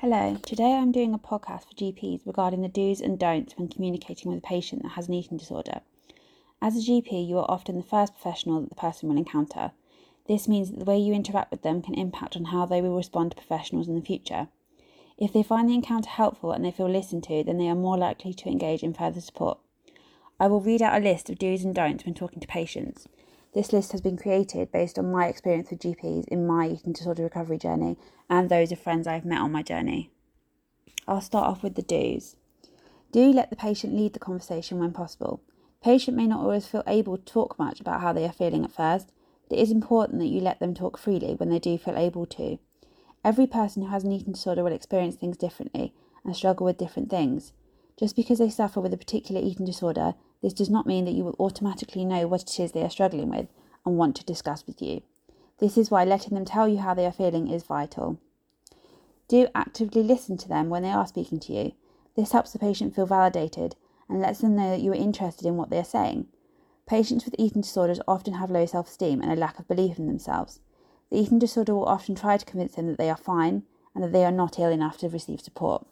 Hello, today I'm doing a podcast for GPs regarding the do's and don'ts when communicating with a patient that has an eating disorder. As a GP, you are often the first professional that the person will encounter. This means that the way you interact with them can impact on how they will respond to professionals in the future. If they find the encounter helpful and they feel listened to, then they are more likely to engage in further support. I will read out a list of do's and don'ts when talking to patients. This list has been created based on my experience with GPs in my eating disorder recovery journey and those of friends I've met on my journey. I'll start off with the do's. Do let the patient lead the conversation when possible. Patient may not always feel able to talk much about how they are feeling at first, but it is important that you let them talk freely when they do feel able to. Every person who has an eating disorder will experience things differently and struggle with different things. Just because they suffer with a particular eating disorder this does not mean that you will automatically know what it is they are struggling with and want to discuss with you. This is why letting them tell you how they are feeling is vital. Do actively listen to them when they are speaking to you. This helps the patient feel validated and lets them know that you are interested in what they are saying. Patients with eating disorders often have low self esteem and a lack of belief in themselves. The eating disorder will often try to convince them that they are fine and that they are not ill enough to receive support.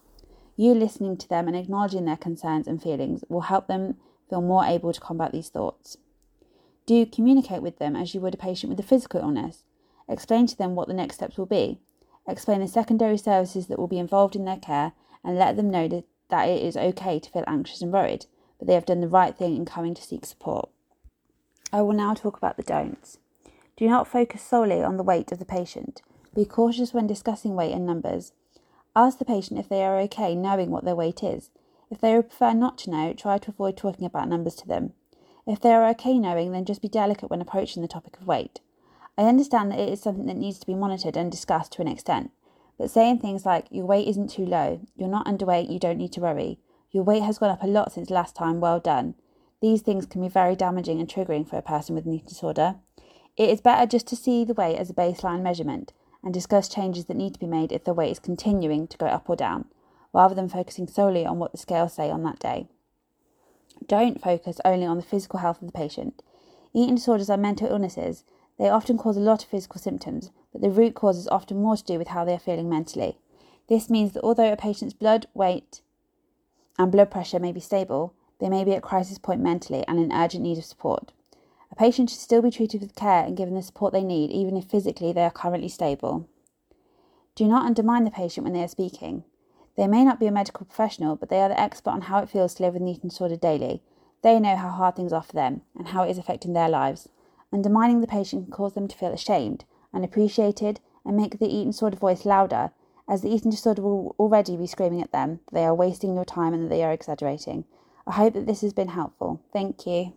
You listening to them and acknowledging their concerns and feelings will help them feel more able to combat these thoughts. Do communicate with them as you would a patient with a physical illness. Explain to them what the next steps will be. Explain the secondary services that will be involved in their care and let them know that, it is okay to feel anxious and worried, but they have done the right thing in coming to seek support. I will now talk about the don'ts. Do not focus solely on the weight of the patient. Be cautious when discussing weight and numbers. Ask the patient if they are okay knowing what their weight is if they prefer not to know, try to avoid talking about numbers to them. If they are okay knowing, then just be delicate when approaching the topic of weight. I understand that it is something that needs to be monitored and discussed to an extent, but saying things like, your weight isn't too low, you're not underweight, you don't need to worry, your weight has gone up a lot since last time, well done. These things can be very damaging and triggering for a person with an eating disorder. It is better just to see the weight as a baseline measurement and discuss changes that need to be made if the weight is continuing to go up or down rather than focusing solely on what the scales say on that day. Don't focus only on the physical health of the patient. Eating disorders are mental illnesses. They often cause a lot of physical symptoms, but the root cause is often more to do with how they are feeling mentally. This means that although a patient's blood weight and blood pressure may be stable, they may be at crisis point mentally and in urgent need of support. A patient should still be treated with care and given the support they need, even if physically they are currently stable. Do not undermine the patient when they are speaking. They may not be a medical professional, but they are the expert on how it feels to live with an eating disorder daily. They know how hard things are for them and how it is affecting their lives. Undermining the patient can cause them to feel ashamed, unappreciated, and make the eating disorder voice louder, as the eating disorder will already be screaming at them that they are wasting your time and that they are exaggerating. I hope that this has been helpful. Thank you.